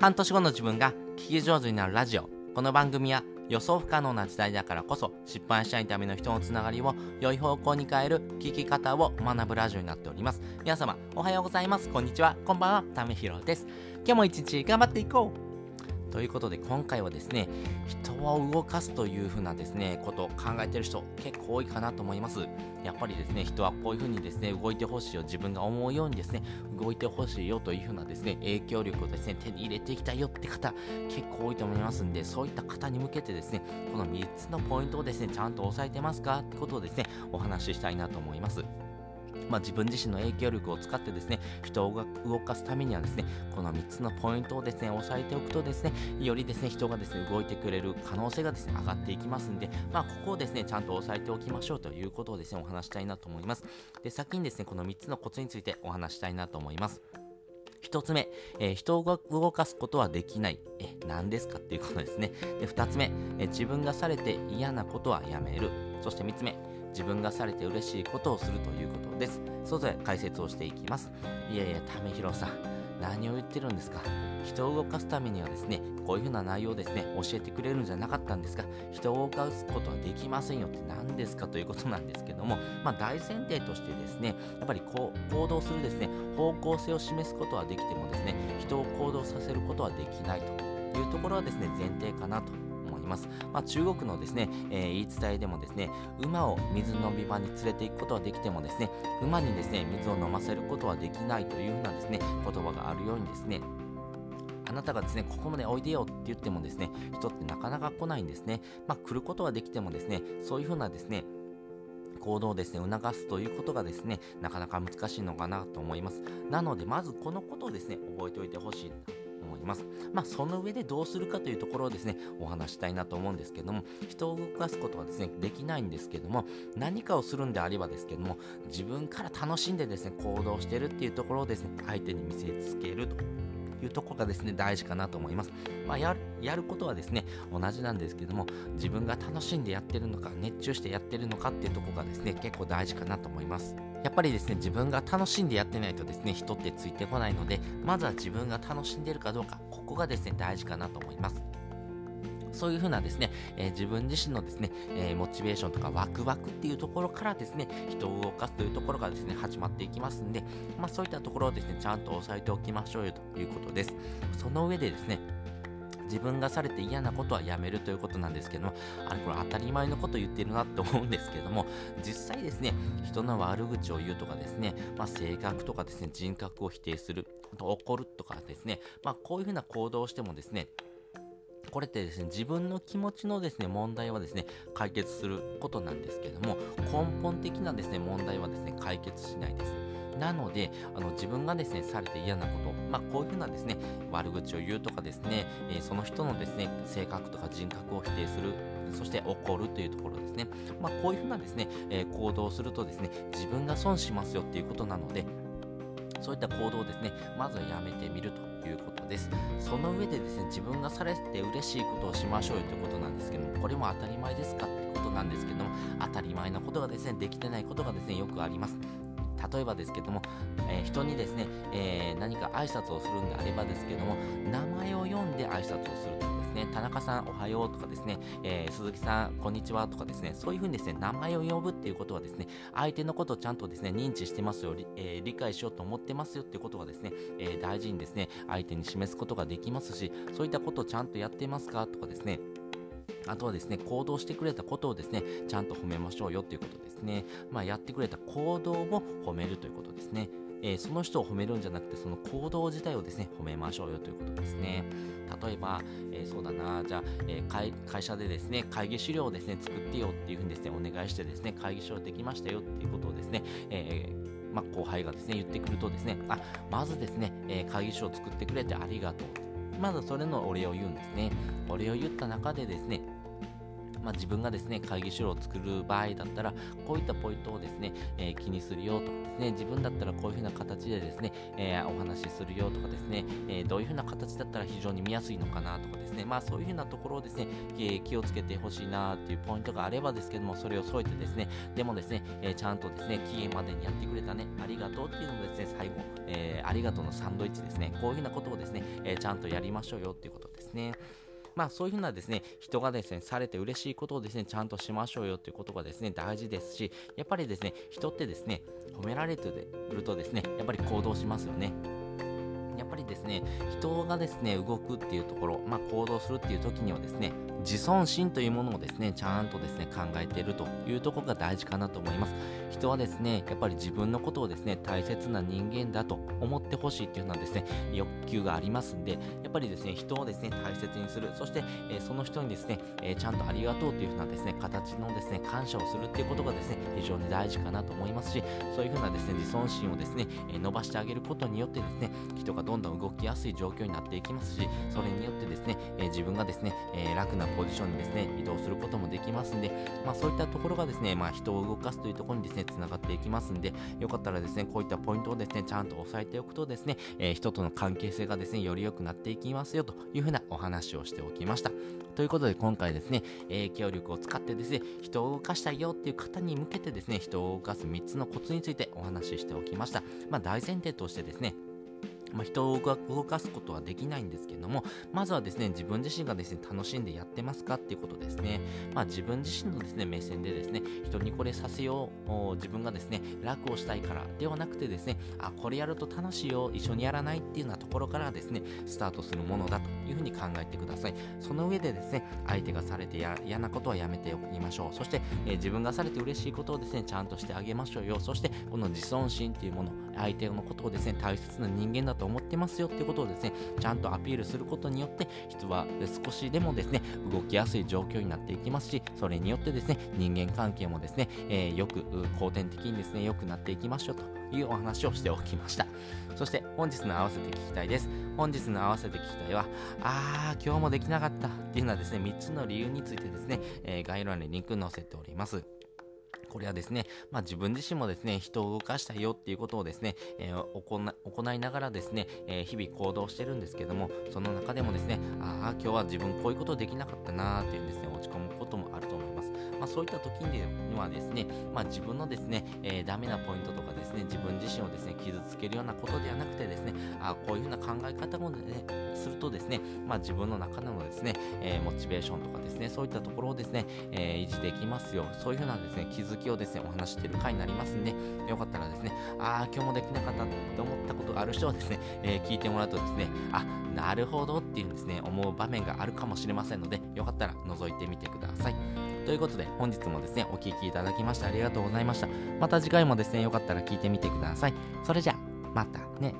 半年後の自分が聞き上手になるラジオ。この番組は予想不可能な時代だからこそ失敗しないための人のつながりを良い方向に変える聞き方を学ぶラジオになっております。皆様おはようございます。こんにちは。こんばんは。ためひろです。今日も一日頑張っていこう。ということで今回はですね人を動かすというふうなですねことを考えてる人結構多いかなと思います。やっぱりですね人はこういうふうにですね動いてほしいよ自分が思うようにですね動いてほしいよというふうなですね影響力をですね手に入れていきたいよって方結構多いと思いますんでそういった方に向けてですねこの3つのポイントをですねちゃんと押さえてますかってことをですねお話ししたいなと思います。まあ、自分自身の影響力を使ってですね、人を動かすためにはですね、この3つのポイントをですね、押さえておくとですね、よりですね、人がですね、動いてくれる可能性がですね、上がっていきますんで、まあ、ここをですね、ちゃんと押さえておきましょうということをですね、お話したいなと思います。で、先にですね、この3つのコツについてお話したいなと思います。1つ目、えー、人を動かすことはできない。え、何ですかっていうことですね。で、2つ目、え自分がされて嫌なことはやめる。そして3つ目、自分がされて嬉しいことをするということです。それぞれ解説をしていきます。いやいや、ためひろさん、何を言ってるんですか？人を動かすためにはですね、こういうふうな内容をですね、教えてくれるんじゃなかったんですが、人を動かすことはできませんよって何ですか？ということなんですけども、まあ、大前提としてですね、やっぱりこう行動するですね、方向性を示すことはできてもですね、人を行動させることはできないというところはですね、前提かなとます。まあ、中国のですね、えー、言い伝えでもですね、馬を水飲み場に連れて行くことはできてもですね、馬にですね、水を飲ませることはできないというふうなですね、言葉があるようにですね、あなたがですね、ここまでおいでよって言ってもですね、人ってなかなか来ないんですね。まあ、来ることはできてもですね、そういうふうなですね、行動をですね、促すということがですね、なかなか難しいのかなと思います。なので、まずこのことをですね、覚えておいてほしい思います。まあ、その上でどうするかというところをですね、お話したいなと思うんですけども、人を動かすことはですね、できないんですけども、何かをするんであればですけども、自分から楽しんでですね、行動してるっていうところをですね、相手に見せつけると。いうところがですね、大事かなと思います。まあ、やる、ことはですね、同じなんですけども、自分が楽しんでやってるのか、熱中してやってるのかっていうところがですね、結構大事かなと思います。やっぱりですね、自分が楽しんでやってないとですね、人ってついてこないので、まずは自分が楽しんでるかどうか、ここがですね、大事かなと思います。そういうふうなですね、えー、自分自身のですね、えー、モチベーションとかワクワクっていうところからですね、人を動かすというところがですね、始まっていきますんで、まあそういったところをですね、ちゃんと押さえておきましょうよということです。その上でですね、自分がされて嫌なことはやめるということなんですけども、あれこれ当たり前のこと言ってるなって思うんですけども、実際ですね、人の悪口を言うとかですね、まあ、性格とかですね、人格を否定する、と怒るとかですね、まあ、こういうふうな行動をしてもですね、これってですね、自分の気持ちのですね、問題はですね、解決することなんですけども、根本的なですね、問題はですね、解決しないです。なので、あの自分がですね、されて嫌なこと、まあ、こういうふうなですね、悪口を言うとかですね、えー、その人のですね、性格とか人格を否定する、そして怒るというところですね。まあ、こういうふうなですね、えー、行動をするとですね、自分が損しますよっていうことなので、そういった行動をですね、まずはやめてみるということです。その上でですね、自分がされて嬉しいことをしましょうよということなんですけども、これも当たり前ですかってことなんですけども、当たり前のことがですね、できてないことがですね、よくあります。例えばですけども、えー、人にですね、えー、何か挨拶をするんであればですけども、名前を読んで挨拶をするとですね、田中さんおはようとかですね、えー、鈴木さんこんにちはとかですね、そういうふうにですね、名前を呼ぶっていうことはですね、相手のことをちゃんとですね、認知してますよ、え、理解しようと思ってますよっていうことがですね、え、大事にですね、相手に示すことができますし、そういったことをちゃんとやってますかとかですね、あとはですね、行動してくれたことをですね、ちゃんと褒めましょうよということですね。まあ、やってくれた行動を褒めるということですね。えー、その人を褒めるんじゃなくて、その行動自体をですね、褒めましょうよということですね。例えば、えー、そうだな、じゃあ、えー、会、社でですね、会議資料をですね、作ってよっていうふうにですね、お願いしてですね、会議資料できましたよっていうことをですね、えまあ、後輩がですね、言ってくるとですね、あ、まずですね、え会議資料を作ってくれてありがとう。まずそれのお礼を言うんですね。お礼を言った中でですね、まあ、自分がですね、会議資料を作る場合だったら、こういったポイントをですね、えー、気にするよとかですね、自分だったらこういうふうな形でですね、えー、お話しするよとかですね、えどういうふうな形だったら非常に見やすいのかなとかですね、まあそういうふうなところをですね、え気をつけてほしいなっていうポイントがあればですけども、それを添えてですね、でもですね、えちゃんとですね、期限までにやってくれたね、ありがとうっていうのもですね、最後、えありがとうのサンドイッチですね、こういうふうなことをですね、えちゃんとやりましょうよっていうことですね。まあそういうふうなですね、人がですね、されて嬉しいことをですね、ちゃんとしましょうよっていうことがですね、大事ですし、やっぱりですね、人ってですね、褒められてるとですね、やっぱり行動しますよね。やっぱりですね、人がですね、動くっていうところ、まあ行動するっていう時にはですね、自尊心というものをですね、ちゃんとですね、考えているというところが大事かなと思います。人はですね、やっぱり自分のことをですね、大切な人間だと思ってほしいっていうのはですね、欲求がありますんで、やっぱりですね、人をですね、大切にする、そして、えー、その人にですね、えー、ちゃんとありがとうというふうなですね、形のですね、感謝をするっていうことがですね、非常に大事かなと思いますし、そういうふうなですね、自尊心をですね、えー、伸ばしてあげることによってですね、人がどんどん動きやすい状況になっていきますし、それによってですね、え自分がですね、え楽なポジションにですね、移動することもできますんで、まあ、そういったところがですね、まあ、人を動かすというところにですね、つながっていきますんで、よかったらですね、こういったポイントをですね、ちゃんと押さえておくとですね、えー、人との関係性がですね、より良くなっていきますよというふうなお話をしておきました。ということで今回ですね、影響力を使ってですね、人を動かしたいよっていう方に向けてですね、人を動かす3つのコツについてお話ししておきました。まあ、大前提としてですね、まあ、人を動かすことはできないんですけども、まずはですね、自分自身がですね、楽しんでやってますかっていうことですね。まあ、自分自身のですね、目線でですね、人にこれさせよう、自分がですね、楽をしたいからではなくてですね、あ、これやると楽しいよ、一緒にやらないっていうようなところからですね、スタートするものだというふうに考えてください。その上でですね、相手がされて嫌なことはやめておきましょう。そして、えー、自分がされて嬉しいことをですね、ちゃんとしてあげましょうよ。そして、この自尊心っていうもの、相手のことをですね、大切な人間だとと思ってますよっていうことをですね、ちゃんとアピールすることによって、人は少しでもですね、動きやすい状況になっていきますし、それによってですね、人間関係もですね、えー、よく、後天的にですね、良くなっていきましょうというお話をしておきました。そして本日の合わせて聞きたいです。本日の合わせて聞きたいは、あー、今日もできなかったっていうのはですね、3つの理由についてですね、えー、概要欄にリンク載せております。これはですね、まあ、自分自身もですね、人を動かしたいよっていうことをですね、えー、行いながらですね、えー、日々行動してるんですけども、その中でもですね、ああ、今日は自分こういうことできなかったなーっていうんですね、落ち込むこともあると思います。まあ、そういった時にはですね、まあ、自分のですね、えー、ダメなポイントとかですね、自分自身をですね、傷つけるようなことではなくてですね、あこういうふうな考え方もね、するとですね、まあ、自分の中でもですね、えー、モチベーションとかですね、そういったところをですね、えー、維持できますよ。そういうふうなですね、気づきをですね、お話している回になりますんで、よかったらですね、ああ、今日もできなかったって思ったことがある人はですね、え聞いてもらうとですね、あ、なるほどっていうですね、思う場面があるかもしれませんので、よかったら覗いてみてください。ということで、本日もですね、お聴きいただきましてありがとうございました。また次回もですね、よかったら聞いてみてください。それじゃあ、またね。